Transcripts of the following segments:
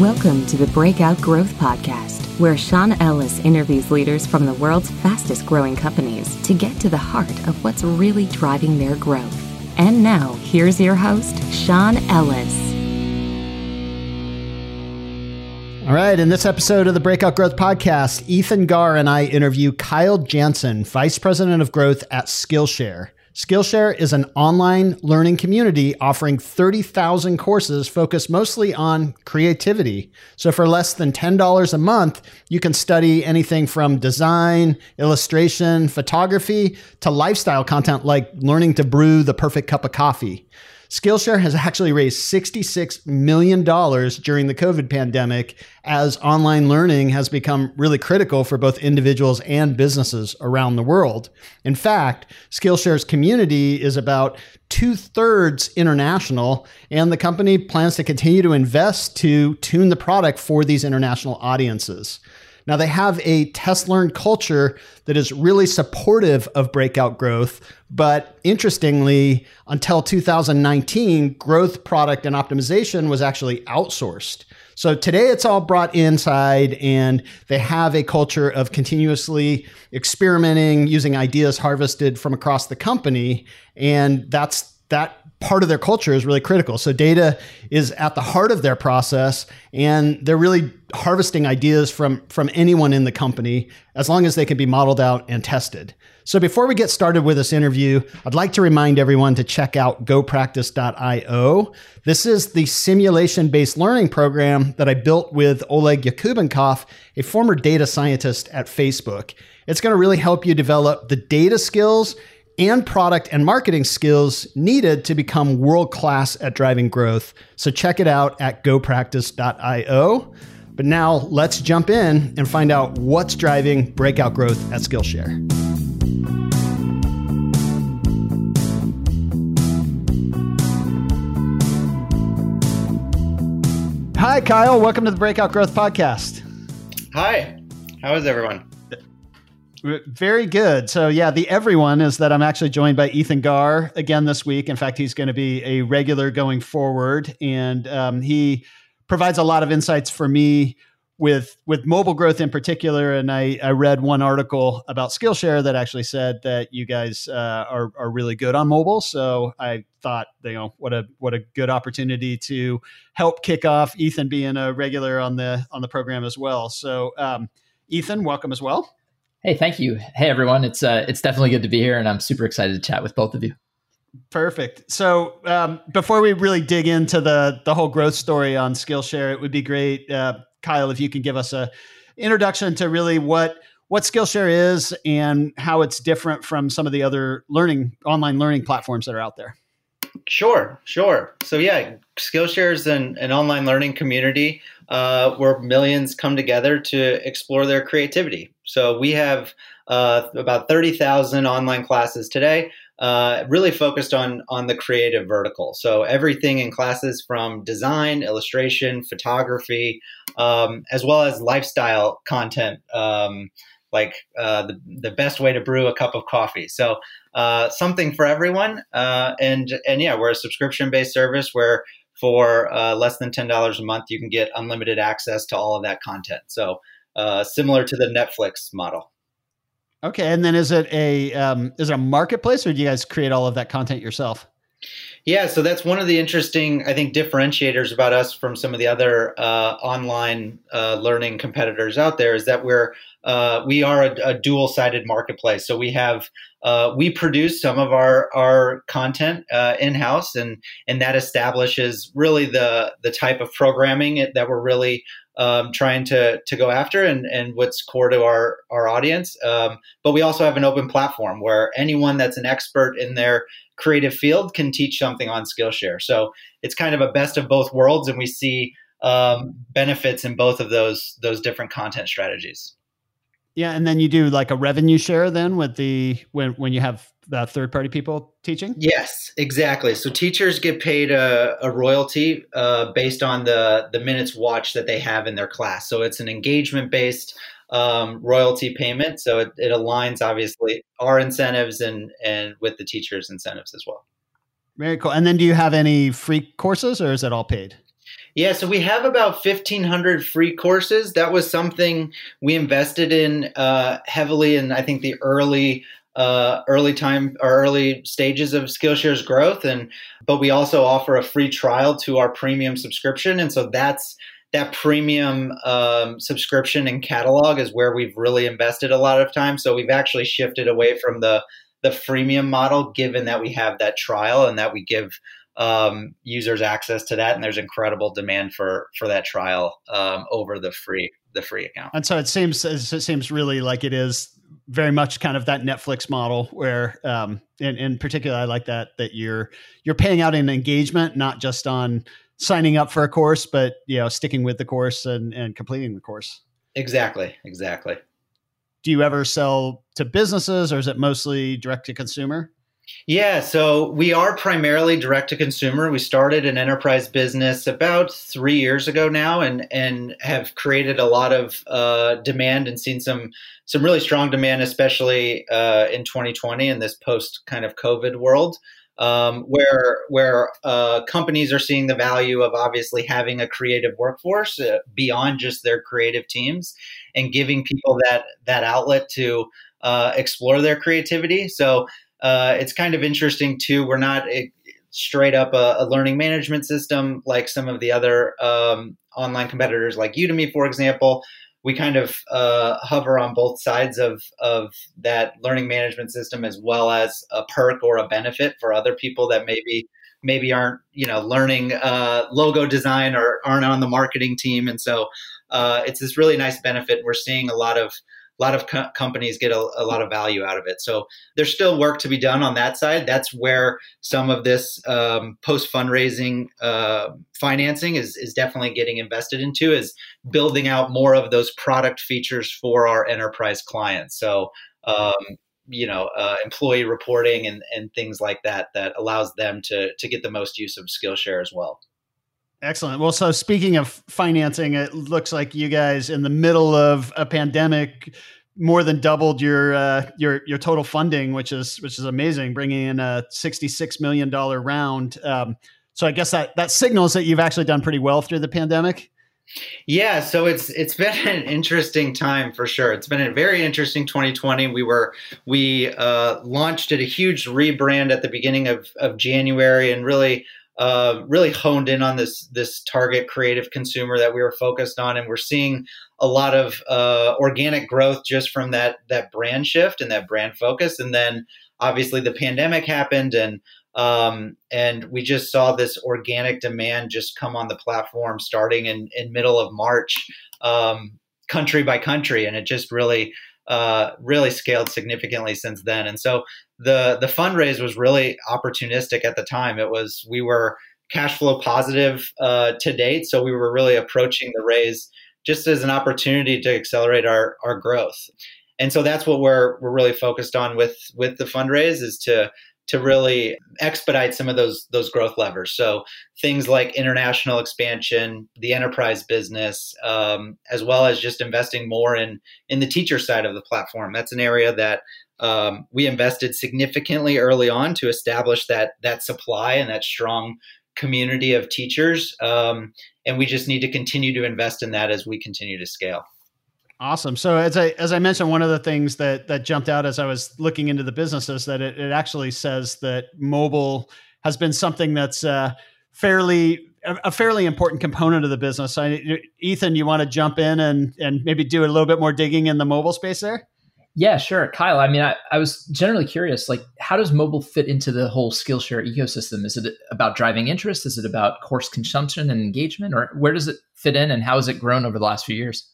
Welcome to the Breakout Growth Podcast, where Sean Ellis interviews leaders from the world's fastest growing companies to get to the heart of what's really driving their growth. And now, here's your host, Sean Ellis. All right, in this episode of the Breakout Growth Podcast, Ethan Garr and I interview Kyle Jansen, Vice President of Growth at Skillshare. Skillshare is an online learning community offering 30,000 courses focused mostly on creativity. So for less than $10 a month, you can study anything from design, illustration, photography to lifestyle content like learning to brew the perfect cup of coffee. Skillshare has actually raised $66 million during the COVID pandemic as online learning has become really critical for both individuals and businesses around the world. In fact, Skillshare's community is about two thirds international, and the company plans to continue to invest to tune the product for these international audiences. Now, they have a test learn culture that is really supportive of breakout growth. But interestingly, until 2019, growth, product, and optimization was actually outsourced. So today it's all brought inside, and they have a culture of continuously experimenting, using ideas harvested from across the company. And that's that part of their culture is really critical. So data is at the heart of their process and they're really harvesting ideas from from anyone in the company as long as they can be modeled out and tested. So before we get started with this interview, I'd like to remind everyone to check out gopractice.io. This is the simulation-based learning program that I built with Oleg Yakubenkov, a former data scientist at Facebook. It's going to really help you develop the data skills and product and marketing skills needed to become world class at driving growth. So check it out at gopractice.io. But now let's jump in and find out what's driving breakout growth at Skillshare. Hi, Kyle. Welcome to the Breakout Growth Podcast. Hi. How is everyone? Very good. So yeah, the everyone is that I'm actually joined by Ethan Garr again this week. In fact, he's going to be a regular going forward, and um, he provides a lot of insights for me with with mobile growth in particular. And I, I read one article about Skillshare that actually said that you guys uh, are are really good on mobile. So I thought, you know, what a what a good opportunity to help kick off Ethan being a regular on the on the program as well. So um, Ethan, welcome as well. Hey, thank you. Hey, everyone. It's uh, it's definitely good to be here, and I'm super excited to chat with both of you. Perfect. So um, before we really dig into the the whole growth story on Skillshare, it would be great, uh, Kyle, if you can give us a introduction to really what what Skillshare is and how it's different from some of the other learning online learning platforms that are out there. Sure, sure. So yeah, Skillshare is an, an online learning community uh, where millions come together to explore their creativity. So we have uh, about 30,000 online classes today, uh, really focused on, on the creative vertical. So everything in classes from design, illustration, photography, um, as well as lifestyle content. Um, like uh, the, the best way to brew a cup of coffee. So uh, something for everyone. Uh, and and yeah, we're a subscription based service where for uh, less than $10 a month, you can get unlimited access to all of that content. So, uh, similar to the Netflix model. Okay, and then is it a um, is it a marketplace, or do you guys create all of that content yourself? Yeah, so that's one of the interesting, I think, differentiators about us from some of the other uh, online uh, learning competitors out there is that we're uh, we are a, a dual sided marketplace. So we have uh, we produce some of our our content uh, in house, and and that establishes really the the type of programming that we're really um, trying to to go after and and what's core to our our audience. Um, but we also have an open platform where anyone that's an expert in their creative field can teach something on Skillshare. So it's kind of a best of both worlds, and we see um, benefits in both of those those different content strategies. Yeah, and then you do like a revenue share then with the when when you have the third party people teaching. Yes, exactly. So teachers get paid a, a royalty uh, based on the the minutes watched that they have in their class. So it's an engagement based um, royalty payment. So it, it aligns obviously our incentives and and with the teachers' incentives as well. Very cool. And then do you have any free courses or is it all paid? Yeah, so we have about 1,500 free courses. That was something we invested in uh, heavily in, I think, the early uh, early time or early stages of Skillshare's growth, and but we also offer a free trial to our premium subscription, and so that's that premium um, subscription and catalog is where we've really invested a lot of time. So we've actually shifted away from the the freemium model, given that we have that trial and that we give um, users access to that, and there's incredible demand for for that trial um, over the free the free account. And so it seems it seems really like it is very much kind of that Netflix model where, um, in, in particular, I like that that you're you're paying out in engagement, not just on signing up for a course, but you know, sticking with the course and, and completing the course. Exactly. Exactly. Do you ever sell to businesses or is it mostly direct to consumer? Yeah, so we are primarily direct to consumer. We started an enterprise business about three years ago now, and and have created a lot of uh, demand and seen some some really strong demand, especially uh, in 2020 in this post kind of COVID world um, where where uh, companies are seeing the value of obviously having a creative workforce uh, beyond just their creative teams and giving people that that outlet to uh, explore their creativity. So uh, it's kind of interesting too. We're not a, straight up a, a, learning management system like some of the other um, online competitors, like Udemy, for example. We kind of uh, hover on both sides of of that learning management system as well as a perk or a benefit for other people that maybe maybe aren't you know learning uh, logo design or aren't on the marketing team. And so uh, it's this really nice benefit. We're seeing a lot of a lot of co- companies get a, a, lot of value out of it. So there's still work to be done on that side. That's where some of this um, post fundraising uh, financing is is definitely getting invested into. Is building out more of those product features for our enterprise clients. So. Um, you know, uh, employee reporting and, and things like that that allows them to to get the most use of Skillshare as well. Excellent. Well, so speaking of financing, it looks like you guys in the middle of a pandemic more than doubled your uh, your your total funding, which is which is amazing, bringing in a sixty six million dollar round. Um, so I guess that that signals that you've actually done pretty well through the pandemic. Yeah, so it's it's been an interesting time for sure. It's been a very interesting 2020. We were we uh, launched at a huge rebrand at the beginning of of January, and really uh, really honed in on this this target creative consumer that we were focused on, and we're seeing a lot of uh, organic growth just from that that brand shift and that brand focus. And then obviously the pandemic happened, and um, and we just saw this organic demand just come on the platform starting in in middle of March, um, country by country, and it just really uh, really scaled significantly since then. And so the the fundraise was really opportunistic at the time. It was we were cash flow positive uh, to date, so we were really approaching the raise just as an opportunity to accelerate our our growth. And so that's what we're we're really focused on with with the fundraise is to to really expedite some of those those growth levers. So things like international expansion, the enterprise business, um, as well as just investing more in in the teacher side of the platform. That's an area that um, we invested significantly early on to establish that that supply and that strong community of teachers. Um, and we just need to continue to invest in that as we continue to scale. Awesome. So as I as I mentioned, one of the things that that jumped out as I was looking into the business is that it, it actually says that mobile has been something that's uh, fairly a fairly important component of the business. I, Ethan, you want to jump in and and maybe do a little bit more digging in the mobile space there? Yeah, sure. Kyle, I mean, I, I was generally curious, like, how does mobile fit into the whole Skillshare ecosystem? Is it about driving interest? Is it about course consumption and engagement? Or where does it fit in and how has it grown over the last few years?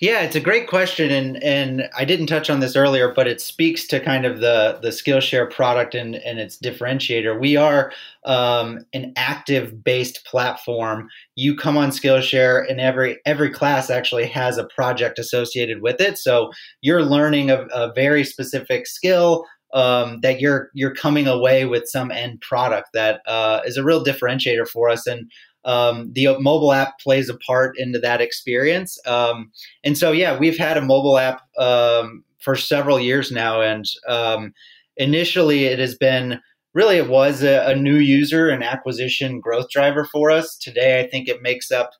Yeah, it's a great question, and and I didn't touch on this earlier, but it speaks to kind of the the Skillshare product and and its differentiator. We are um, an active based platform. You come on Skillshare, and every every class actually has a project associated with it. So you're learning a, a very specific skill. Um, that you're you're coming away with some end product that uh, is a real differentiator for us, and um, the mobile app plays a part into that experience. Um, and so, yeah, we've had a mobile app um, for several years now, and um, initially it has been really it was a, a, new user and acquisition growth driver for us. Today, I think it makes up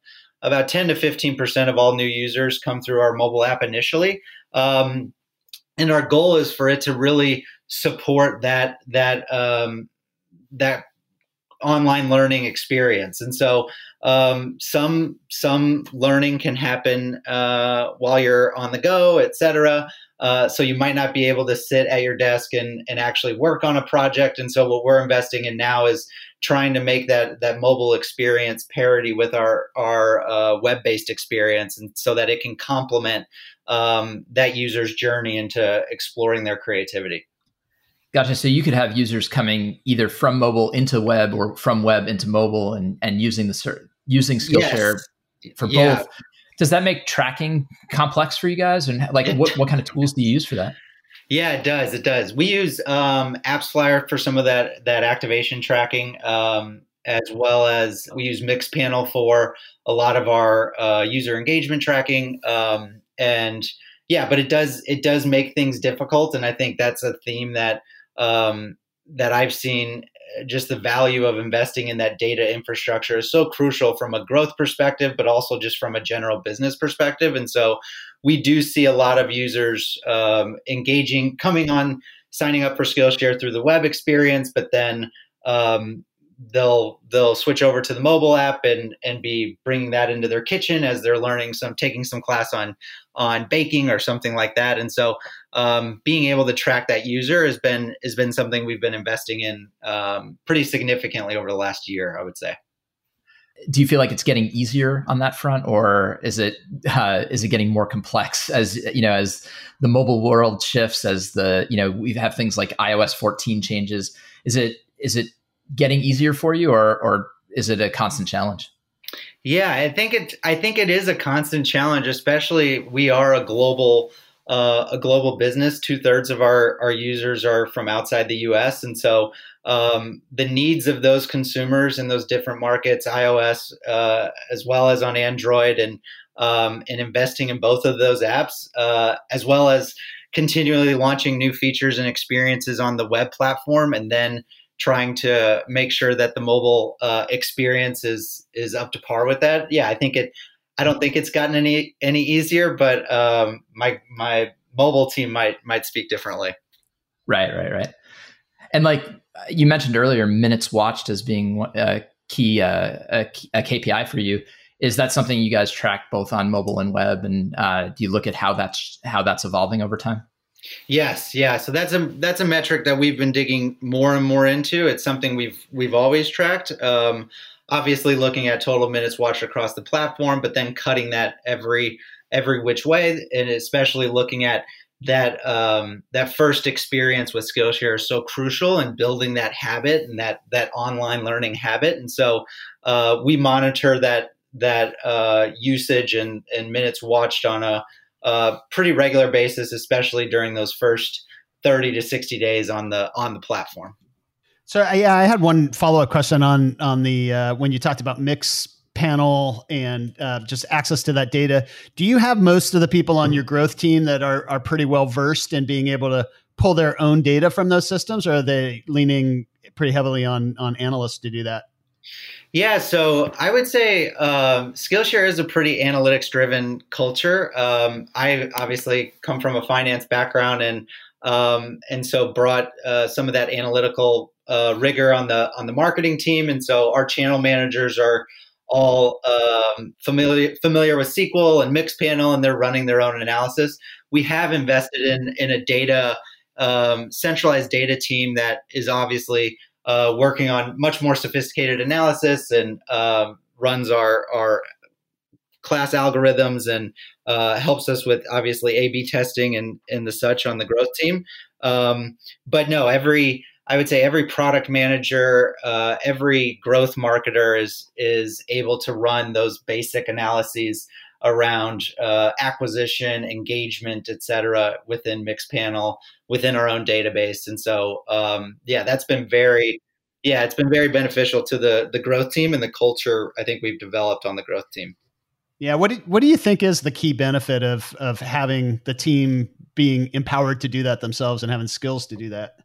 about 10 to 15 percent of all new users come through our mobile app initially. Um, and our goal is for it to really support that that um, that online learning experience. And so um, some some learning can happen uh, while you're on the go, et cetera. Uh, so you might not be able to sit at your desk and, and actually work on a project. And so what we're investing in now is trying to make that that mobile experience parity with our our uh, web based experience, and so that it can complement um, that user's journey into exploring their creativity. Gotcha. So you could have users coming either from mobile into web or from web into mobile, and and using the using Skillshare yes. for yeah. both. Does that make tracking complex for you guys? And like, what what kind of tools do you use for that? Yeah, it does. It does. We use um, AppsFlyer for some of that that activation tracking, um, as well as we use Mixpanel for a lot of our uh, user engagement tracking. Um, and yeah, but it does it does make things difficult, and I think that's a theme that um, that I've seen just the value of investing in that data infrastructure is so crucial from a growth perspective, but also just from a general business perspective. And so we do see a lot of users um, engaging, coming on, signing up for Skillshare through the web experience, but then um, they'll they'll switch over to the mobile app and and be bringing that into their kitchen as they're learning some taking some class on on baking or something like that. And so um, being able to track that user has been has been something we've been investing in um, pretty significantly over the last year i would say. Do you feel like it's getting easier on that front or is it uh, is it getting more complex as you know as the mobile world shifts as the you know we have things like ios 14 changes? Is it is it getting easier for you, or or is it a constant challenge? Yeah, I think it. I think it is a constant challenge, especially we are a global uh, a global business. Two thirds of our our users are from outside the U.S., and so um, the needs of those consumers in those different markets, iOS uh, as well as on Android, and um, and investing in both of those apps, uh, as well as continually launching new features and experiences on the web platform, and then trying to make sure that the mobile uh, experience is is up to par with that. Yeah, I think it. I don't think it's gotten any any easier, but um, my my mobile team might might speak differently. Right, right, right. And like you mentioned earlier, minutes watched as being a key uh, a, a KPI for you. Is that something you guys track both on mobile and web? And uh, do you look at how that's how that's evolving over time? Yes, yeah. So that's a that's a metric that we've been digging more and more into. It's something we've we've always tracked. Um, obviously, looking at total minutes watched across the platform, but then cutting that every every which way, and especially looking at that um, that first experience with Skillshare is so crucial in building that habit and that that online learning habit. And so uh, we monitor that that uh, usage and, and minutes watched on a a pretty regular basis, especially during those first 30 to 60 days on the on the platform. So yeah, I had one follow up question on on the uh, when you talked about mix panel and uh, just access to that data. Do you have most of the people on your growth team that are are pretty well versed in being able to pull their own data from those systems, or are they leaning pretty heavily on on analysts to do that? Yeah, so I would say um, Skillshare is a pretty analytics driven culture. Um, I obviously come from a finance background and um, and so brought uh, some of that analytical uh, rigor on the on the marketing team. And so our channel managers are all um, familiar familiar with SQL and Mixpanel, and they're running their own analysis. We have invested in in a data um, centralized data team that is obviously uh, working on much more sophisticated analysis and um, runs our our class algorithms and uh, helps us with obviously A/B testing and and the such on the growth team. Um, but no, every I would say every product manager, uh, every growth marketer is is able to run those basic analyses around uh, acquisition, engagement, et cetera, within Mixpanel, within our own database. And so, um, yeah, that's been very, yeah, it's been very beneficial to the the growth team and the culture I think we've developed on the growth team. Yeah, what do, what do you think is the key benefit of of having the team being empowered to do that themselves and having skills to do that?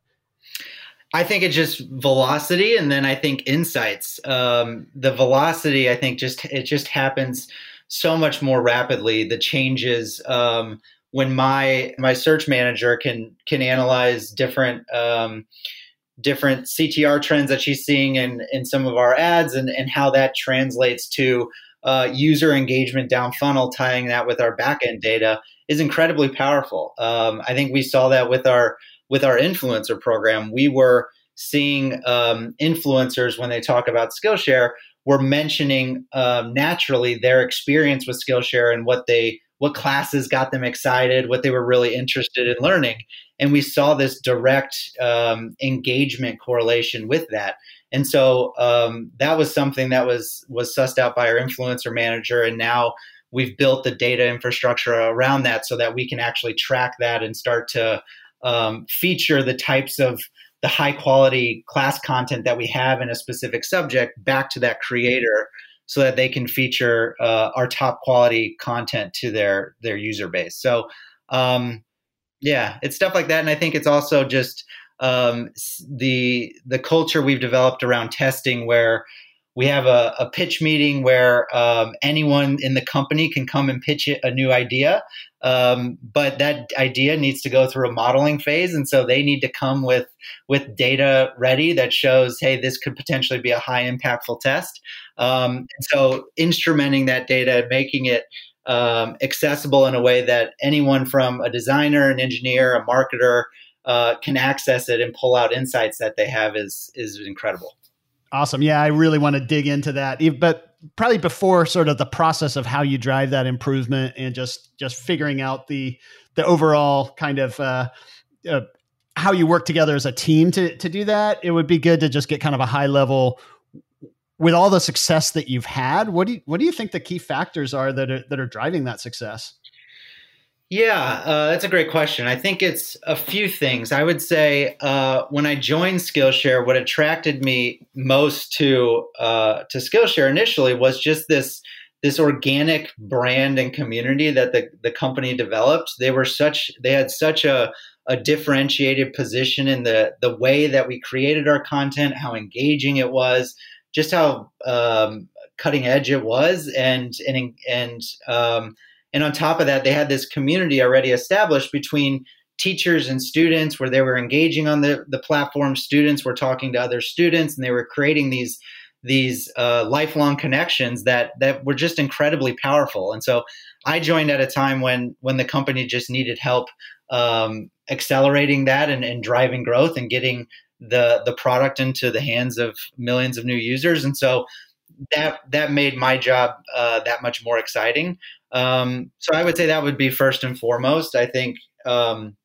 I think it's just velocity, and then I think insights. Um, the velocity, I think, just it just happens so much more rapidly. The changes um, when my my search manager can can analyze different um, different CTR trends that she's seeing in in some of our ads, and and how that translates to uh, user engagement down funnel, tying that with our backend data is incredibly powerful. Um, I think we saw that with our with our influencer program, we were seeing um, influencers when they talk about Skillshare were mentioning um, naturally their experience with Skillshare and what they what classes got them excited, what they were really interested in learning, and we saw this direct um, engagement correlation with that. And so um, that was something that was was sussed out by our influencer manager, and now we've built the data infrastructure around that so that we can actually track that and start to um, feature the types of the high quality class content that we have in a specific subject back to that creator so that they can feature uh, our top quality content to their their user base so um, yeah it's stuff like that and i think it's also just um, the the culture we've developed around testing where we have a, a pitch meeting where um, anyone in the company can come and pitch a new idea. Um, but that idea needs to go through a modeling phase, and so they need to come with with data ready that shows, hey, this could potentially be a high impactful test. Um, and so instrumenting that data, making it um, accessible in a way that anyone from a designer, an engineer, a marketer uh, can access it and pull out insights that they have is is incredible. Awesome. Yeah, I really want to dig into that. But probably before sort of the process of how you drive that improvement and just just figuring out the the overall kind of uh, uh, how you work together as a team to to do that, it would be good to just get kind of a high level with all the success that you've had. What do you, what do you think the key factors are that are that are driving that success? Yeah, uh, that's a great question. I think it's a few things. I would say uh, when I joined Skillshare, what attracted me most to uh, to Skillshare initially was just this this organic brand and community that the, the company developed. They were such they had such a a differentiated position in the the way that we created our content, how engaging it was, just how um, cutting edge it was, and and and um, and on top of that, they had this community already established between teachers and students where they were engaging on the, the platform. Students were talking to other students and they were creating these these uh, lifelong connections that that were just incredibly powerful. And so I joined at a time when when the company just needed help um, accelerating that and, and driving growth and getting the the product into the hands of millions of new users. And so that that made my job uh, that much more exciting. Um, so I would say that would be first and foremost. I think um,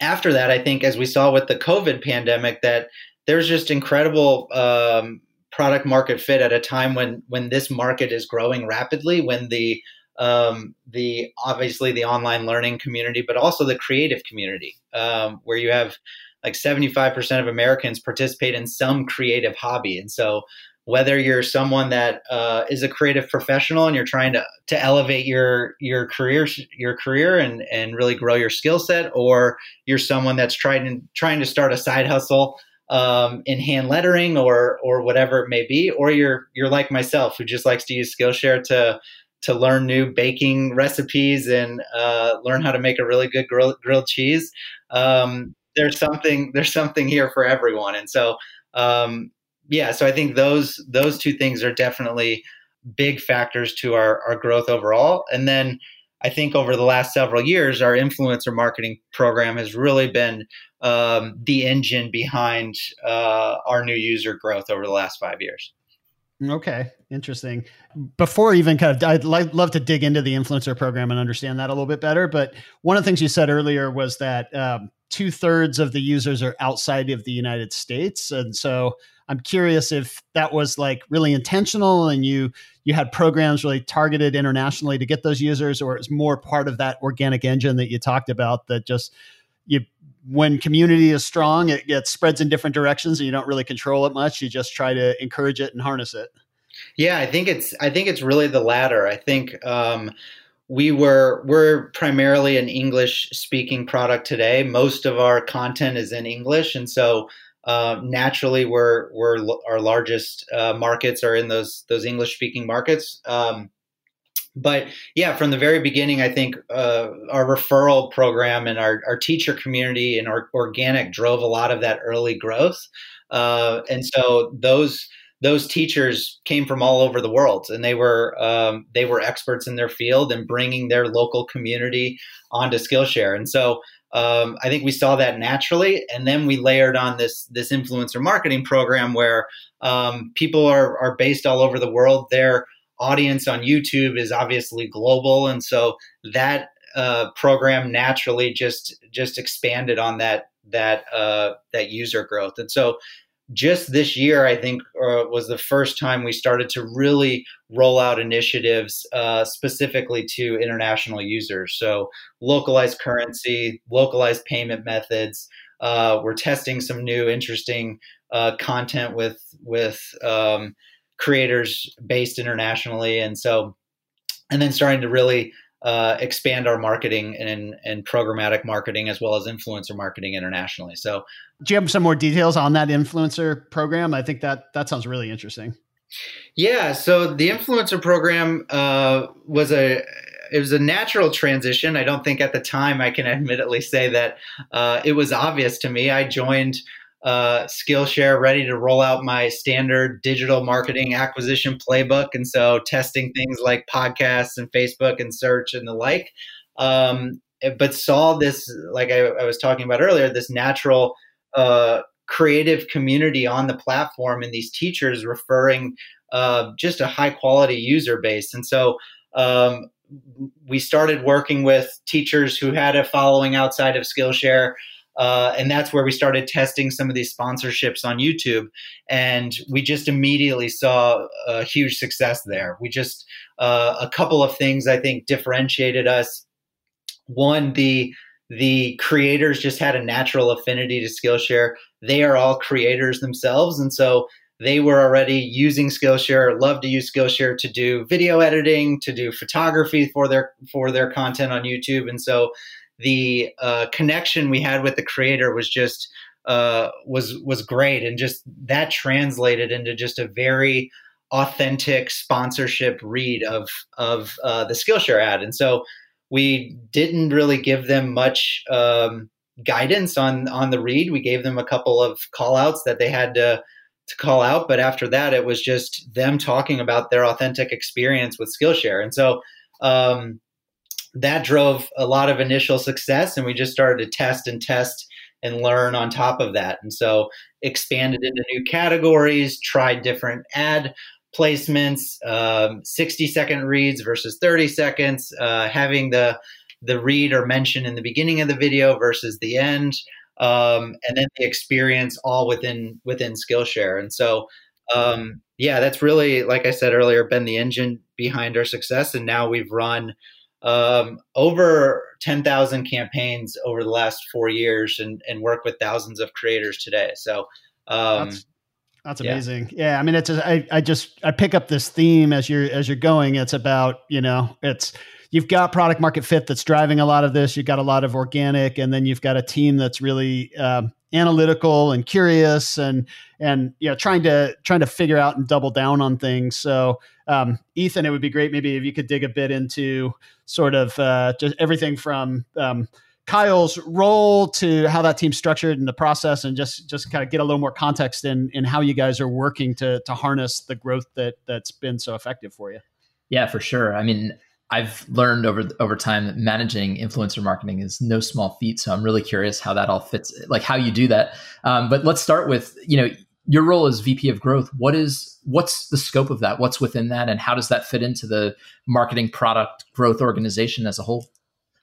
after that, I think as we saw with the COVID pandemic, that there's just incredible um, product market fit at a time when when this market is growing rapidly, when the um, the obviously the online learning community, but also the creative community, um, where you have like 75% of Americans participate in some creative hobby, and so whether you're someone that uh, is a creative professional and you're trying to, to elevate your your career your career and, and really grow your skill set, or you're someone that's trying trying to start a side hustle um, in hand lettering or or whatever it may be, or you're you're like myself who just likes to use Skillshare to to learn new baking recipes and uh, learn how to make a really good grilled, grilled cheese. Um, there's something there's something here for everyone, and so um, yeah, so I think those those two things are definitely big factors to our, our growth overall. And then I think over the last several years, our influencer marketing program has really been um, the engine behind uh, our new user growth over the last five years. Okay, interesting. Before even kind of, I'd like, love to dig into the influencer program and understand that a little bit better. But one of the things you said earlier was that um, two thirds of the users are outside of the United States, and so I'm curious if that was like really intentional and you you had programs really targeted internationally to get those users, or it's more part of that organic engine that you talked about that just you when community is strong, it gets spreads in different directions and you don't really control it much. You just try to encourage it and harness it. Yeah, I think it's I think it's really the latter. I think um, we were we're primarily an English speaking product today. Most of our content is in English, and so uh, naturally, we're we're our largest uh, markets are in those those English speaking markets. Um, but yeah, from the very beginning, I think uh, our referral program and our, our teacher community and our organic drove a lot of that early growth. Uh, and so those those teachers came from all over the world, and they were um, they were experts in their field and bringing their local community onto Skillshare. And so um, I think we saw that naturally, and then we layered on this this influencer marketing program where um, people are are based all over the world. They're audience on YouTube is obviously global, and so that uh, program naturally just just expanded on that that uh, that user growth. And so, just this year, I think uh, was the first time we started to really roll out initiatives uh, specifically to international users. So, localized currency, localized payment methods. Uh, we're testing some new interesting uh, content with with um, creators based internationally, and so and then starting to really uh, expand our marketing and, and programmatic marketing as well as influencer marketing internationally. So, do you have some more details on that influencer program? I think that that sounds really interesting. Yeah, so the influencer program uh, was a it was a natural transition. I don't think at the time I can admittedly say that uh, it was obvious to me. I joined uh, Skillshare ready to roll out my standard digital marketing acquisition playbook. And so testing things like podcasts and Facebook and search and the like. Um, but saw this, like I, I, was talking about earlier, this natural uh, creative community on the platform and these teachers referring uh, just a high quality user base. And so um, we started working with teachers who had a following outside of Skillshare uh, and that's where we started testing some of these sponsorships on YouTube. And we just immediately saw a huge success there. We just, uh, a couple of things I think differentiated us. One, the the creators just had a natural affinity to Skillshare. They are all creators themselves. And so they were already using Skillshare, love to use Skillshare to do video editing, to do photography for their for their content on YouTube. And so the uh, connection we had with the creator was just uh, was was great, and just that translated into just a very authentic sponsorship read of of uh, the Skillshare ad, and so we didn't really give them much um, guidance on on the read. We gave them a couple of call outs that they had to to call out, but after that, it was just them talking about their authentic experience with Skillshare, and so. Um, that drove a lot of initial success and we just started to test and test and learn on top of that. And so expanded into new categories tried different ad placements um, 60 second reads versus 30 seconds uh, having the the read or mention in the beginning of the video versus the end um, and then the experience all within within skillshare. And so um, yeah that's really like i said earlier been the engine behind our success and now we've run um, over 10,000 campaigns over the last four years and, and work with thousands of creators today. So, um, that's, that's amazing. Yeah. yeah. I mean, it's, a, I, I just, I pick up this theme as you're, as you're going, it's about, you know, it's, you've got product market fit that's driving a lot of this. You've got a lot of organic, and then you've got a team that's really um, analytical and curious, and and you know trying to trying to figure out and double down on things. So, um, Ethan, it would be great maybe if you could dig a bit into sort of uh, just everything from um, Kyle's role to how that team's structured and the process, and just just kind of get a little more context in in how you guys are working to to harness the growth that that's been so effective for you. Yeah, for sure. I mean, I've learned over over time that managing influencer marketing is no small feat. So I'm really curious how that all fits, like how you do that. Um, but let's start with you know your role as VP of Growth. What is what's the scope of that? What's within that, and how does that fit into the marketing product growth organization as a whole?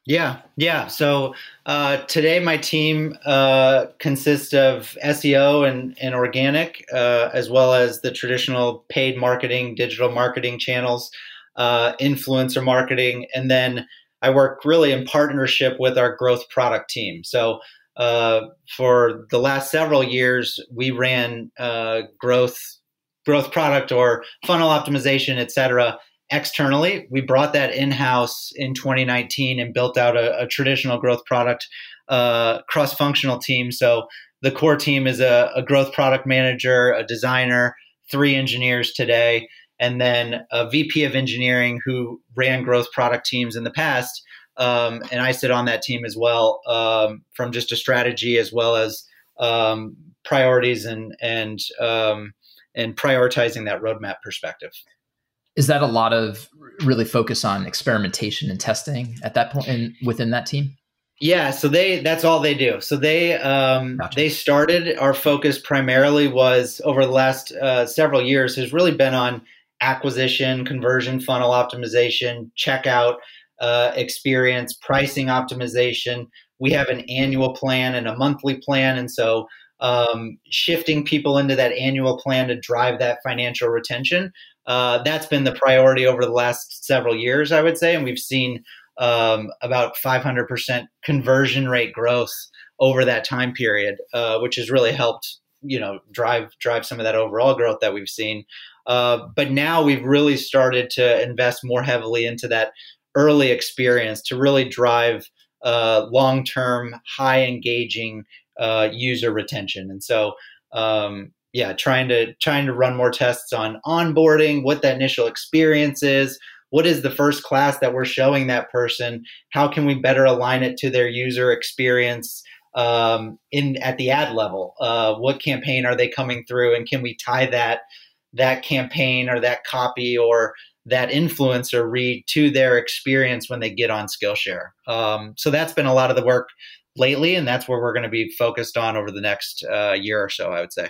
Yeah, yeah. So uh, today, my team uh, consists of SEO and, and organic, uh, as well as the traditional paid marketing, digital marketing channels uh, influencer marketing, and then I work really in partnership with our growth product team. So uh, for the last several years, we ran uh, growth growth product or funnel optimization, et cetera, externally. We brought that in house in 2019 and built out a, a traditional growth product uh, cross functional team. So the core team is a, a growth product manager, a designer, three engineers today, and then a VP of engineering who ran growth product teams in the past. Um, and I sit on that team as well um, from just a strategy as well as um, priorities and and um, and prioritizing that roadmap perspective. Is that a lot of really focus on experimentation and testing at that point and within that team? Yeah, so they that's all they do. So they um, gotcha. they started our focus primarily was over the last uh, several years has really been on acquisition, conversion funnel optimization, checkout uh, experience, pricing optimization. We have an annual plan and a monthly plan, and so um, shifting people into that annual plan to drive that financial retention. Uh, that's been the priority over the last several years, I would say, and we've seen um, about 500% conversion rate growth over that time period, uh, which has really helped you know drive drive some of that overall growth that we've seen. Uh, but now we've really started to invest more heavily into that early experience to really drive uh, long term, high engaging uh, user retention. And so, um, yeah, trying to trying to run more tests on onboarding, what that initial experience is, what is the first class that we're showing that person how can we better align it to their user experience um, in at the ad level uh, what campaign are they coming through and can we tie that that campaign or that copy or that influencer read to their experience when they get on skillshare. Um, so that's been a lot of the work lately and that's where we're going to be focused on over the next uh, year or so i would say.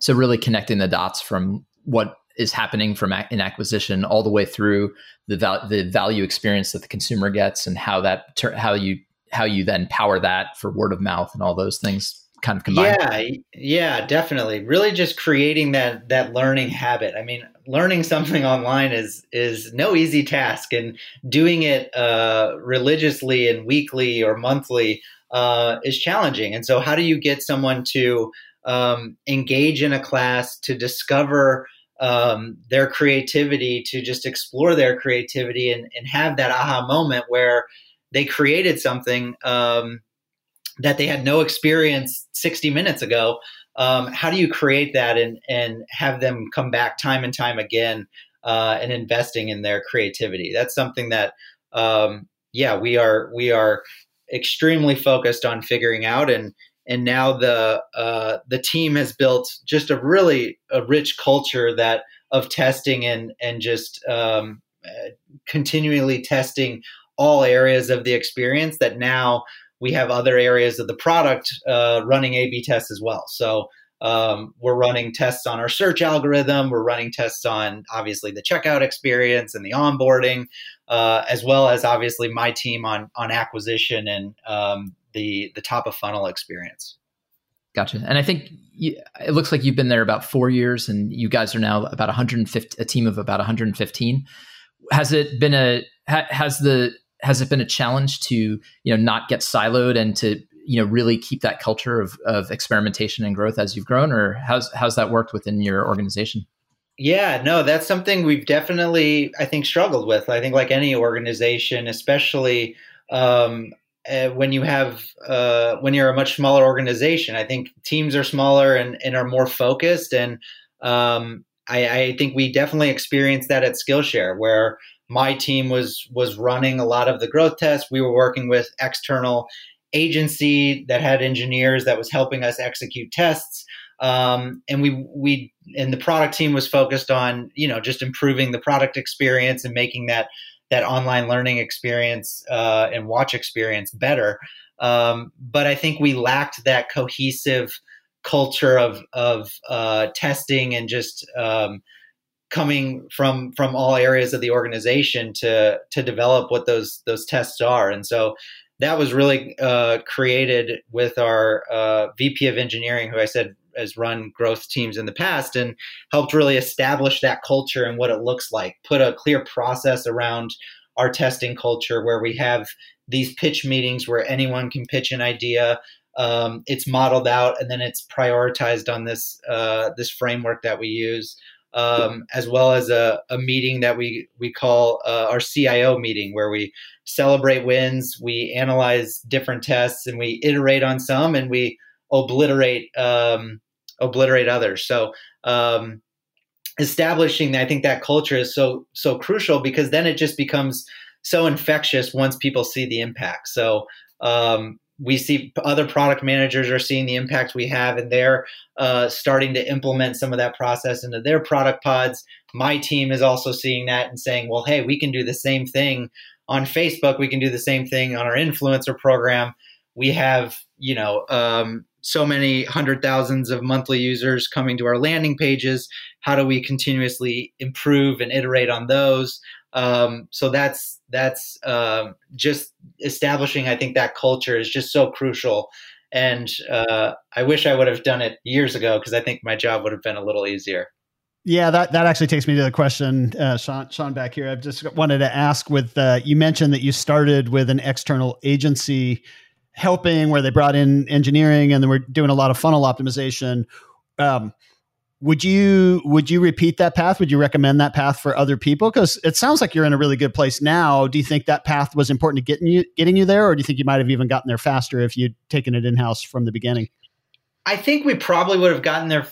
So really connecting the dots from what is happening from an acquisition all the way through the val- the value experience that the consumer gets and how that ter- how you how you then power that for word of mouth and all those things kind of combined. Yeah, yeah, definitely. Really just creating that that learning habit. I mean, learning something online is is no easy task and doing it uh, religiously and weekly or monthly uh, is challenging. And so how do you get someone to um, engage in a class to discover um, their creativity to just explore their creativity and, and have that aha moment where they created something um, that they had no experience 60 minutes ago. Um, how do you create that and, and have them come back time and time again uh, and investing in their creativity? That's something that, um, yeah, we are we are extremely focused on figuring out and and now the uh, the team has built just a really a rich culture that of testing and and just um, uh, continually testing all areas of the experience that now we have other areas of the product uh, running A/B tests as well. So um, we're running tests on our search algorithm. We're running tests on obviously the checkout experience and the onboarding, uh, as well as obviously my team on on acquisition and um, the the top of funnel experience. Gotcha. And I think you, it looks like you've been there about four years, and you guys are now about 150, a team of about 115. Has it been a ha, has the has it been a challenge to you know not get siloed and to you know really keep that culture of of experimentation and growth as you've grown, or how's how's that worked within your organization? Yeah, no, that's something we've definitely I think struggled with. I think like any organization, especially um, uh, when you have uh, when you're a much smaller organization. I think teams are smaller and, and are more focused, and um, I, I, think we definitely experienced that at Skillshare, where my team was was running a lot of the growth tests. We were working with external agency that had engineers that was helping us execute tests. Um, and we we and the product team was focused on you know just improving the product experience and making that that online learning experience uh, and watch experience better. Um, but I think we lacked that cohesive culture of of uh, testing and just um, coming from from all areas of the organization to to develop what those those tests are. And so that was really uh, created with our uh, VP of engineering, who I said has run growth teams in the past and helped really establish that culture and what it looks like, put a clear process around our testing culture where we have these pitch meetings where anyone can pitch an idea. Um, it's modeled out and then it's prioritized on this uh, this framework that we use, um, as well as a, a, meeting that we we call uh, our CIO meeting, where we celebrate wins, we analyze different tests, and we iterate on some, and we obliterate um, obliterate others. So um, establishing, I think that culture is so so crucial because then it just becomes so infectious once people see the impact. So um, we see other product managers are seeing the impact we have, and they're uh, starting to implement some of that process into their product pods. My team is also seeing that and saying, "Well, hey, we can do the same thing on Facebook. We can do the same thing on our influencer program. We have, you know, um, so many hundred thousands of monthly users coming to our landing pages. How do we continuously improve and iterate on those? Um, so that's that's uh, just establishing. I think that culture is just so crucial, and uh, I wish I would have done it years ago because I think my job would have been a little easier. Yeah, that, that actually takes me to the question, uh, Sean, Sean back here. I just wanted to ask with, uh, you mentioned that you started with an external agency helping where they brought in engineering and they were doing a lot of funnel optimization. Um, would you would you repeat that path? Would you recommend that path for other people? Because it sounds like you're in a really good place now. Do you think that path was important to getting you getting you there, or do you think you might have even gotten there faster if you'd taken it in house from the beginning? I think we probably would have gotten there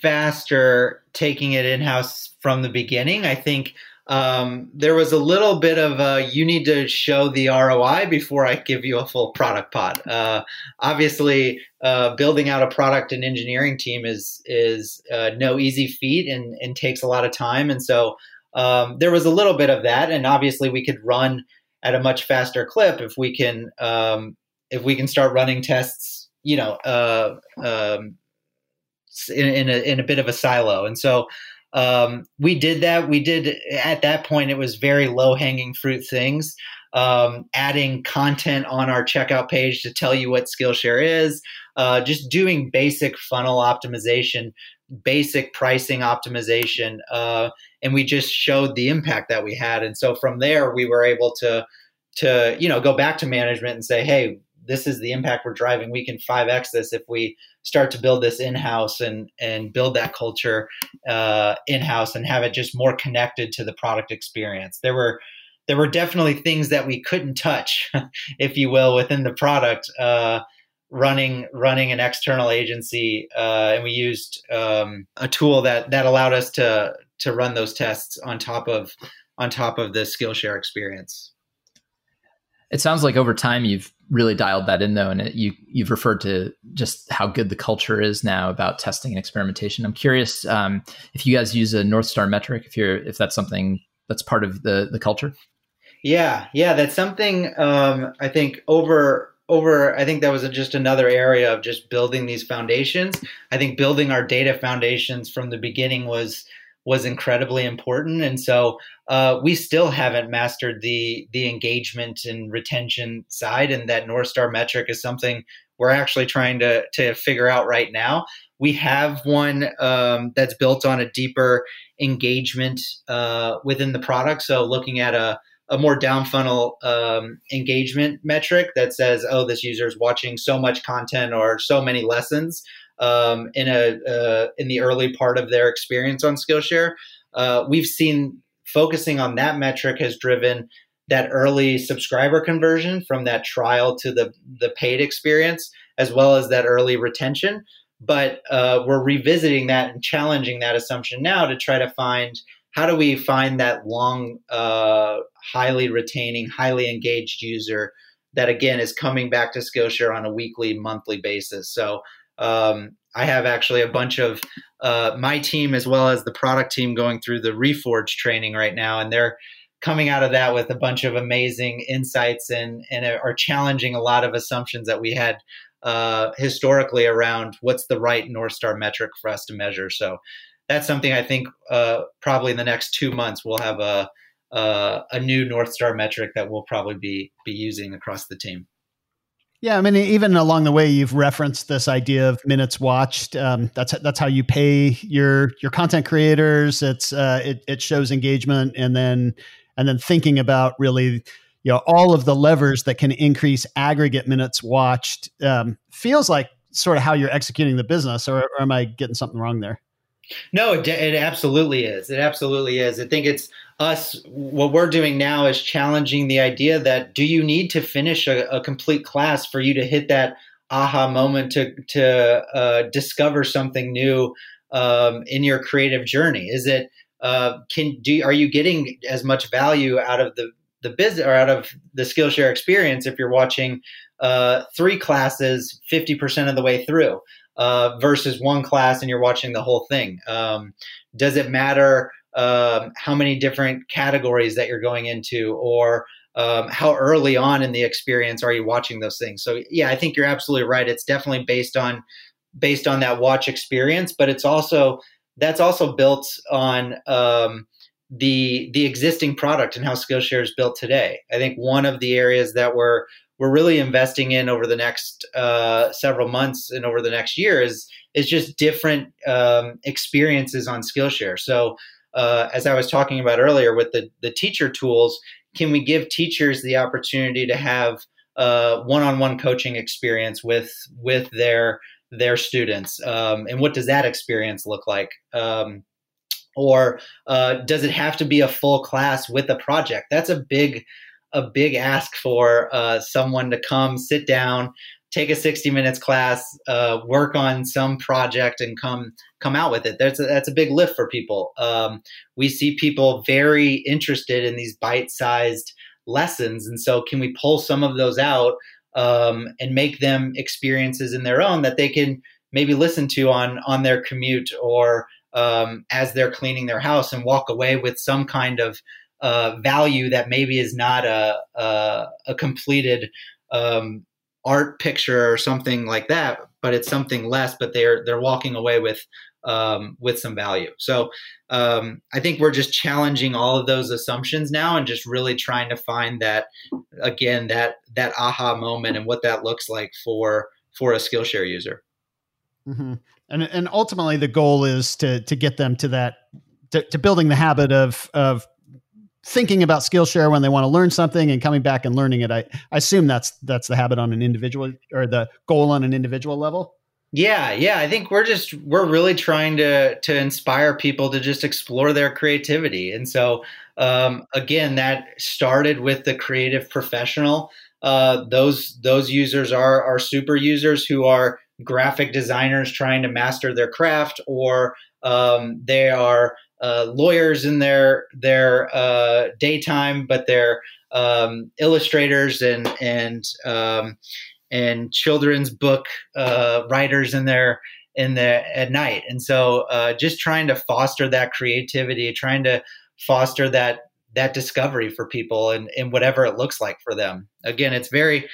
faster taking it in house from the beginning. I think um, there was a little bit of a, you need to show the ROI before I give you a full product pod. Uh, obviously, uh, building out a product and engineering team is is uh, no easy feat and, and takes a lot of time. And so um, there was a little bit of that. And obviously, we could run at a much faster clip if we can um, if we can start running tests. You know, uh, um, in, in a, in a bit of a silo. And so um, we did that. We did at that point, it was very low hanging fruit things. Um, adding content on our checkout page to tell you what Skillshare is, uh, just doing basic funnel optimization, basic pricing optimization, uh, and we just showed the impact that we had. And so from there, we were able to to you know go back to management and say, hey, this is the impact we're driving. We can 5x this if we start to build this in house and and build that culture uh, in house and have it just more connected to the product experience. There were there were definitely things that we couldn't touch, if you will, within the product. Uh, running running an external agency, uh, and we used um, a tool that that allowed us to to run those tests on top of on top of the Skillshare experience. It sounds like over time you've really dialed that in though, and it, you you've referred to just how good the culture is now about testing and experimentation. I'm curious um, if you guys use a North Star metric, if you're if that's something that's part of the the culture. Yeah, yeah, that's something um, I think over over. I think that was just another area of just building these foundations. I think building our data foundations from the beginning was was incredibly important, and so uh, we still haven't mastered the the engagement and retention side, and that North Star metric is something we're actually trying to to figure out right now. We have one um, that's built on a deeper engagement uh, within the product. So looking at a a more down funnel um, engagement metric that says, oh, this user is watching so much content or so many lessons um, in a uh, in the early part of their experience on Skillshare. Uh, we've seen focusing on that metric has driven that early subscriber conversion from that trial to the the paid experience, as well as that early retention. But uh, we're revisiting that and challenging that assumption now to try to find how do we find that long, uh, highly retaining, highly engaged user that again is coming back to Skillshare on a weekly, monthly basis. So um, I have actually a bunch of uh, my team as well as the product team going through the Reforge training right now, and they're coming out of that with a bunch of amazing insights and and are challenging a lot of assumptions that we had uh, historically around what's the right North Star metric for us to measure. So that's something I think uh, probably in the next two months we'll have a uh, a new North Star metric that we'll probably be be using across the team. Yeah, I mean, even along the way, you've referenced this idea of minutes watched. Um, that's that's how you pay your your content creators. It's uh, it it shows engagement, and then and then thinking about really, you know, all of the levers that can increase aggregate minutes watched um, feels like sort of how you're executing the business. Or, or am I getting something wrong there? No, it, it absolutely is. It absolutely is. I think it's us. What we're doing now is challenging the idea that do you need to finish a, a complete class for you to hit that aha moment to to uh, discover something new um, in your creative journey? Is it uh, can do are you getting as much value out of the the business or out of the Skillshare experience if you're watching uh, three classes 50% of the way through uh, versus one class and you're watching the whole thing? Um, does it matter um, how many different categories that you're going into or um, how early on in the experience are you watching those things? So yeah, I think you're absolutely right. It's definitely based on based on that watch experience, but it's also that's also built on um, the the existing product and how Skillshare is built today. I think one of the areas that we're we're really investing in over the next uh, several months and over the next year is is just different um, experiences on Skillshare. So uh, as I was talking about earlier with the the teacher tools, can we give teachers the opportunity to have uh, one-on-one coaching experience with with their their students? Um, and what does that experience look like? Um, or uh, does it have to be a full class with a project? That's a big a big ask for uh, someone to come sit down take a 60 minutes class uh, work on some project and come come out with it that's a, that's a big lift for people um, we see people very interested in these bite-sized lessons and so can we pull some of those out um, and make them experiences in their own that they can maybe listen to on on their commute or um, as they're cleaning their house and walk away with some kind of uh, value that maybe is not a a, a completed um, art picture or something like that, but it's something less. But they're they're walking away with um, with some value. So um, I think we're just challenging all of those assumptions now and just really trying to find that again that that aha moment and what that looks like for for a Skillshare user. Mm-hmm. And and ultimately the goal is to to get them to that to, to building the habit of of thinking about Skillshare when they want to learn something and coming back and learning it. I, I assume that's that's the habit on an individual or the goal on an individual level. Yeah, yeah. I think we're just we're really trying to to inspire people to just explore their creativity. And so um, again, that started with the creative professional. Uh, those those users are are super users who are graphic designers trying to master their craft, or um, they are uh, lawyers in their their uh, daytime, but they're um, illustrators and and um, and children's book uh, writers in there in the at night. And so uh, just trying to foster that creativity trying to foster that that discovery for people and, and whatever it looks like for them. Again it's very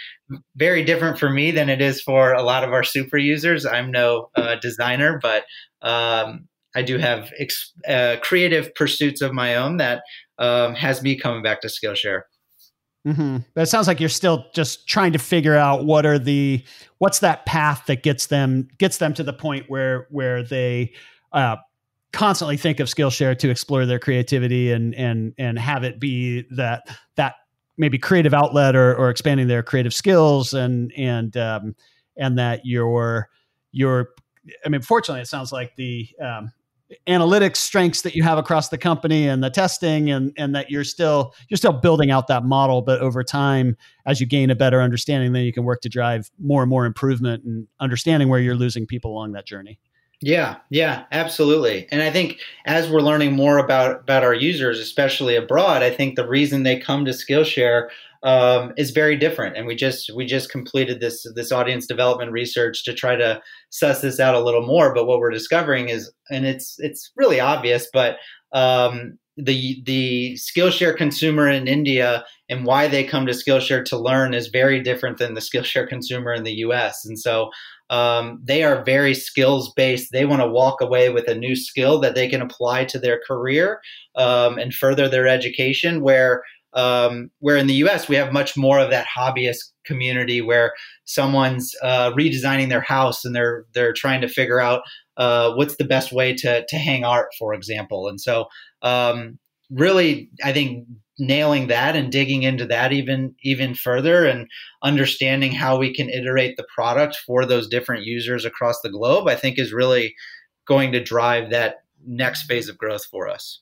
very different for me than it is for a lot of our super users. I'm no uh, designer but um, i do have ex- uh, creative pursuits of my own that um, has me coming back to skillshare Mm-hmm. But it sounds like you're still just trying to figure out what are the what's that path that gets them gets them to the point where where they uh, constantly think of Skillshare to explore their creativity and and and have it be that that maybe creative outlet or, or expanding their creative skills and and um, and that your your I mean, fortunately, it sounds like the um, analytics strengths that you have across the company and the testing and and that you're still you're still building out that model but over time as you gain a better understanding then you can work to drive more and more improvement and understanding where you're losing people along that journey. Yeah yeah absolutely. And i think as we're learning more about about our users especially abroad i think the reason they come to skillshare um, is very different. And we just we just completed this this audience development research to try to suss this out a little more. But what we're discovering is, and it's it's really obvious, but um, the the Skillshare consumer in India and why they come to Skillshare to learn is very different than the Skillshare consumer in the U.S. And so um, they are very skills based. They want to walk away with a new skill that they can apply to their career um, and further their education. Where um, where in the US, we have much more of that hobbyist community where someone's uh, redesigning their house and they're they're trying to figure out uh, what's the best way to to hang art, for example. And so, um, really, I think nailing that and digging into that even even further and understanding how we can iterate the product for those different users across the globe, I think is really going to drive that next phase of growth for us.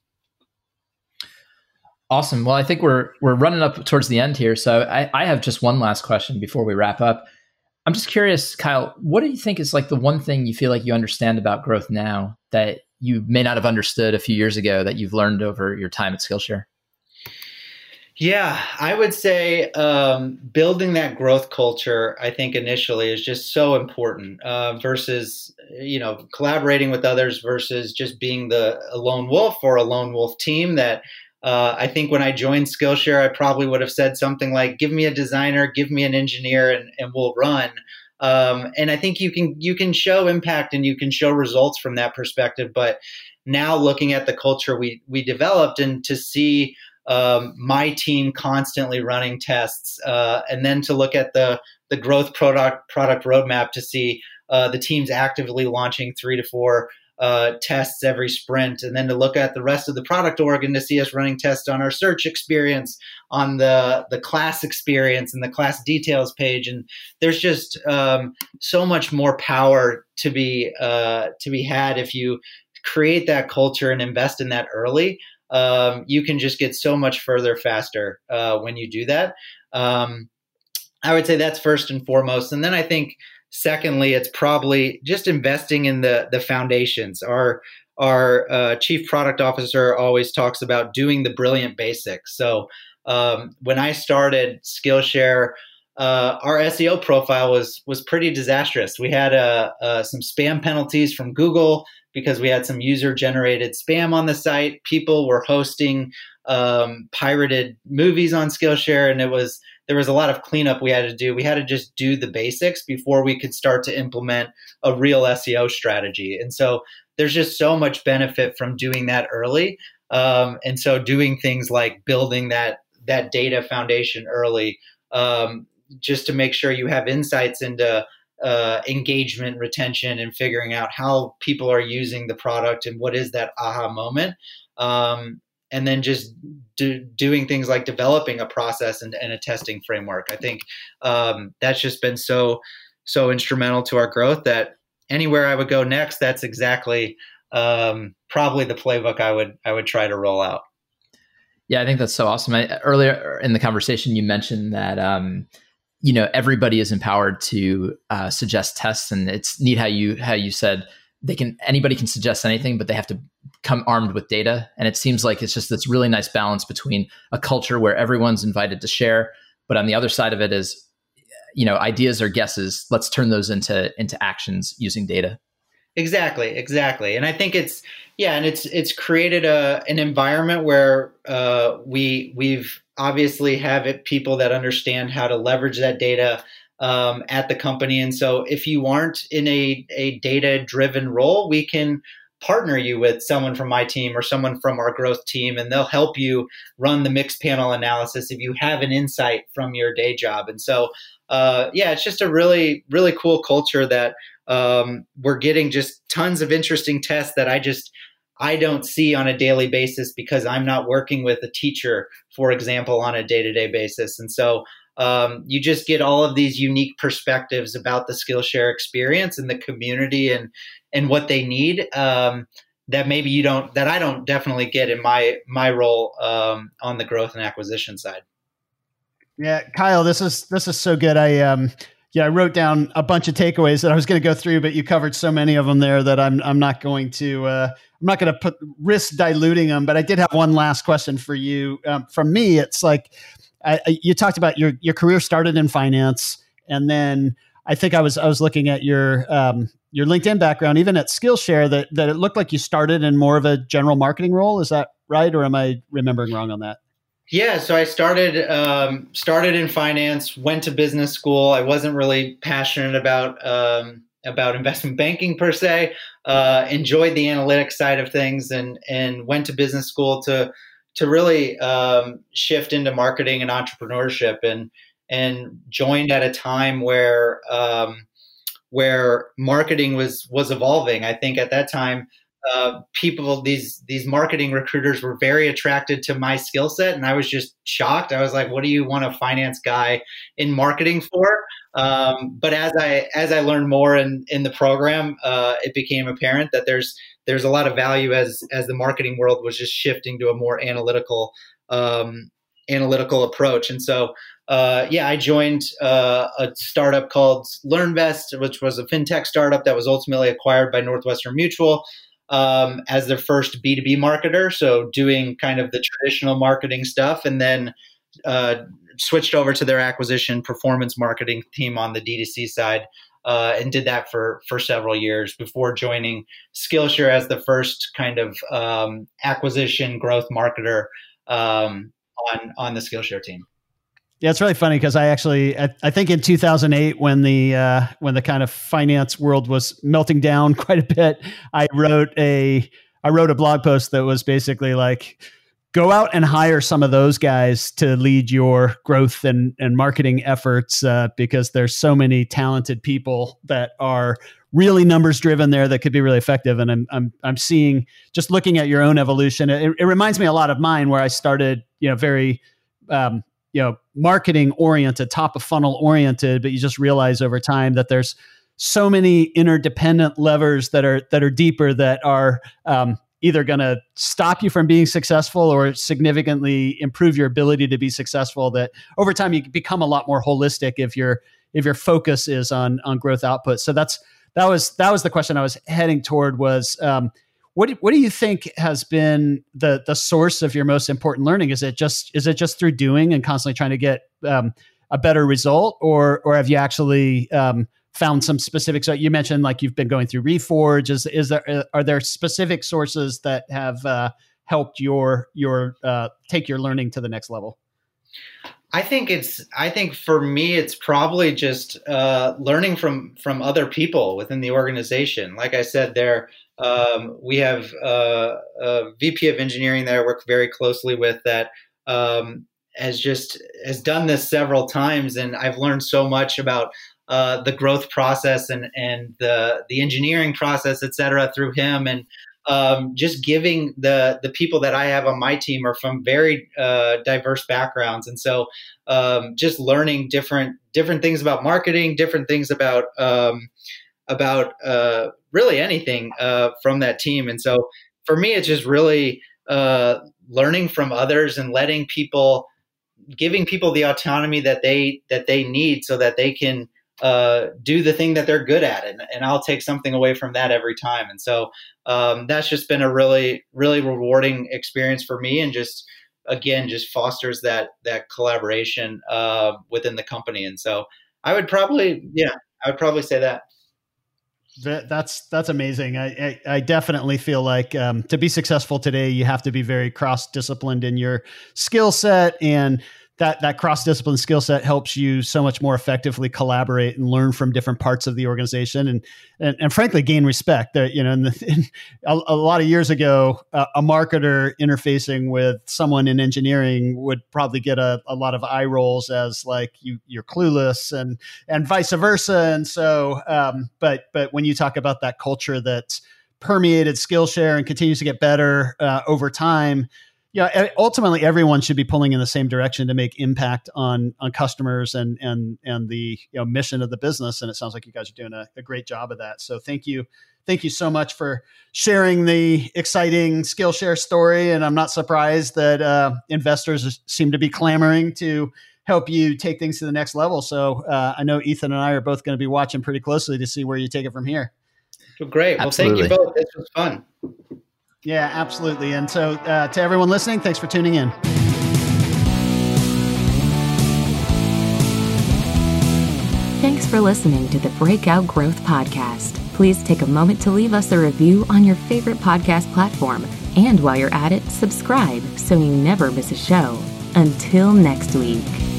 Awesome. Well, I think we're we're running up towards the end here, so I, I have just one last question before we wrap up. I'm just curious, Kyle, what do you think is like the one thing you feel like you understand about growth now that you may not have understood a few years ago that you've learned over your time at Skillshare? Yeah, I would say um, building that growth culture, I think initially is just so important uh, versus, you know, collaborating with others versus just being the lone wolf or a lone wolf team that uh, I think when I joined Skillshare, I probably would have said something like, "Give me a designer, give me an engineer, and, and we'll run." Um, and I think you can you can show impact and you can show results from that perspective. But now looking at the culture we we developed and to see um, my team constantly running tests, uh, and then to look at the the growth product product roadmap to see uh, the teams actively launching three to four uh, tests every sprint, and then to look at the rest of the product org and to see us running tests on our search experience, on the the class experience, and the class details page. And there's just um, so much more power to be uh, to be had if you create that culture and invest in that early. Um, you can just get so much further faster uh, when you do that. Um, I would say that's first and foremost, and then I think Secondly, it's probably just investing in the the foundations. Our our uh, chief product officer always talks about doing the brilliant basics. So um, when I started Skillshare, uh, our SEO profile was was pretty disastrous. We had uh, uh, some spam penalties from Google because we had some user generated spam on the site. People were hosting um, pirated movies on Skillshare, and it was there was a lot of cleanup we had to do. We had to just do the basics before we could start to implement a real SEO strategy. And so there's just so much benefit from doing that early. Um, and so doing things like building that that data foundation early, um, just to make sure you have insights into uh, engagement, retention, and figuring out how people are using the product and what is that aha moment. Um, and then just do, doing things like developing a process and, and a testing framework. I think um, that's just been so so instrumental to our growth that anywhere I would go next, that's exactly um, probably the playbook I would I would try to roll out. Yeah, I think that's so awesome. I, earlier in the conversation, you mentioned that um, you know everybody is empowered to uh, suggest tests, and it's neat how you how you said they can anybody can suggest anything, but they have to come armed with data. And it seems like it's just this really nice balance between a culture where everyone's invited to share, but on the other side of it is, you know, ideas or guesses. Let's turn those into into actions using data. Exactly, exactly. And I think it's yeah, and it's it's created a an environment where uh, we we've obviously have it people that understand how to leverage that data um, at the company. And so if you aren't in a, a data driven role, we can partner you with someone from my team or someone from our growth team, and they'll help you run the Mixpanel analysis if you have an insight from your day job. And so, uh, yeah, it's just a really, really cool culture that um, we're getting just tons of interesting tests that I just I don't see on a daily basis because I'm not working with a teacher, for example, on a day to day basis. And so um, you just get all of these unique perspectives about the Skillshare experience and the community and and what they need um, that maybe you don't that I don't definitely get in my my role um, on the growth and acquisition side. Yeah, Kyle, this is this is so good. I um yeah, I wrote down a bunch of takeaways that I was going to go through, but you covered so many of them there that I'm I'm not going to uh, I'm not going to put risk diluting them. But I did have one last question for you. Um, from me, it's like I, I, you talked about your your career started in finance, and then I think I was I was looking at your um, your LinkedIn background, even at Skillshare, that that it looked like you started in more of a general marketing role. Is that right, or am I remembering wrong on that? Yeah, so I started um, started in finance, went to business school. I wasn't really passionate about um, about investment banking per se. Uh, enjoyed the analytics side of things, and and went to business school to to really um, shift into marketing and entrepreneurship and and joined at a time where um, where marketing was was evolving. I think at that time, uh, people these these marketing recruiters were very attracted to my skill set, and I was just shocked. I was like, "What do you want a finance guy in marketing for?" Um, but as I as I learned more in in the program, uh, it became apparent that there's there's a lot of value as as the marketing world was just shifting to a more analytical um, analytical approach. And so uh, yeah, I joined uh, a startup called LearnVest, which was a fintech startup that was ultimately acquired by Northwestern Mutual um, as their first B2B marketer. So doing kind of the traditional marketing stuff and then uh, switched over to their acquisition performance marketing team on the D2C side. Uh, and did that for for several years before joining Skillshare as the first kind of um, acquisition growth marketer um, on on the Skillshare team. Yeah, it's really funny because I actually I, I, think in 2008 when the uh, when the kind of finance world was melting down quite a bit, I wrote a I wrote a blog post that was basically like go out and hire some of those guys to lead your growth and, and marketing efforts uh, because there's so many talented people that are really numbers driven there that could be really effective. And I'm, I'm, I'm seeing just looking at your own evolution it, it reminds me a lot of mine where I started you know very um, you know marketing oriented top of funnel oriented but you just realize over time that there's so many interdependent levers that are that are deeper that are um, either going to stop you from being successful or significantly improve your ability to be successful that over time you become a lot more holistic if your if your focus is on on growth output. So that's that was that was the question i was heading toward was um, what what do you think has been the the source of your most important learning? Is it just is it just through doing and constantly trying to get um, a better result, or or have you actually um, found some specifics? So you mentioned like you've been going through Reforge. Is is there uh, are there specific sources that have uh, helped your your uh, take your learning to the next level? I think it's. I think for me, it's probably just uh, learning from from other people within the organization. Like I said, there um, we have uh, a VP of engineering that I work very closely with that um, has just has done this several times, and I've learned so much about uh, the growth process and and the the engineering process, et cetera, through him, and um, just giving the the people that I have on my team are from very uh, diverse backgrounds, and so um, just learning different different things about marketing, different things about um, about uh, really anything uh, from that team. And so for me, it's just really uh, learning from others and letting people, giving people the autonomy that they that they need, so that they can uh, do the thing that they're good at, and, and I'll take something away from that every time. And so um, that's just been a really really rewarding experience for me, and just again just fosters that that collaboration uh, within the company. And so I would probably yeah I would probably say that. That, that's that's amazing. I, I, I definitely feel like um, to be successful today, you have to be very cross disciplined in your skill set, and that that cross discipline skill set helps you so much more effectively collaborate and learn from different parts of the organization, and and, and frankly gain respect. That you know, in the, in, a, a, lot of years ago, uh, a marketer interfacing with someone in engineering would probably get a, a lot of eye rolls as like you you're clueless, and and vice versa. And so, um, but but when you talk about that culture that's permeated Skillshare and continues to get better uh, over time yeah ultimately everyone should be pulling in the same direction to make impact on on customers and and and the you know mission of the business and it sounds like you guys are doing a, a great job of that. So thank you thank you so much for sharing the exciting skillshare story and i'm not surprised that uh, investors seem to be clamoring to help you take things to the next level. So uh, i know ethan and i are both going to be watching pretty closely to see where you take it from here. Well, great. Well thank you both. This was fun yeah, absolutely. And so, uh, to everyone listening, thanks for tuning in. Thanks for listening to the Breakout Growth Podcast. Please take a moment to leave us a review on your favorite podcast platform. And while you're at it, subscribe so you never miss a show. Until next week.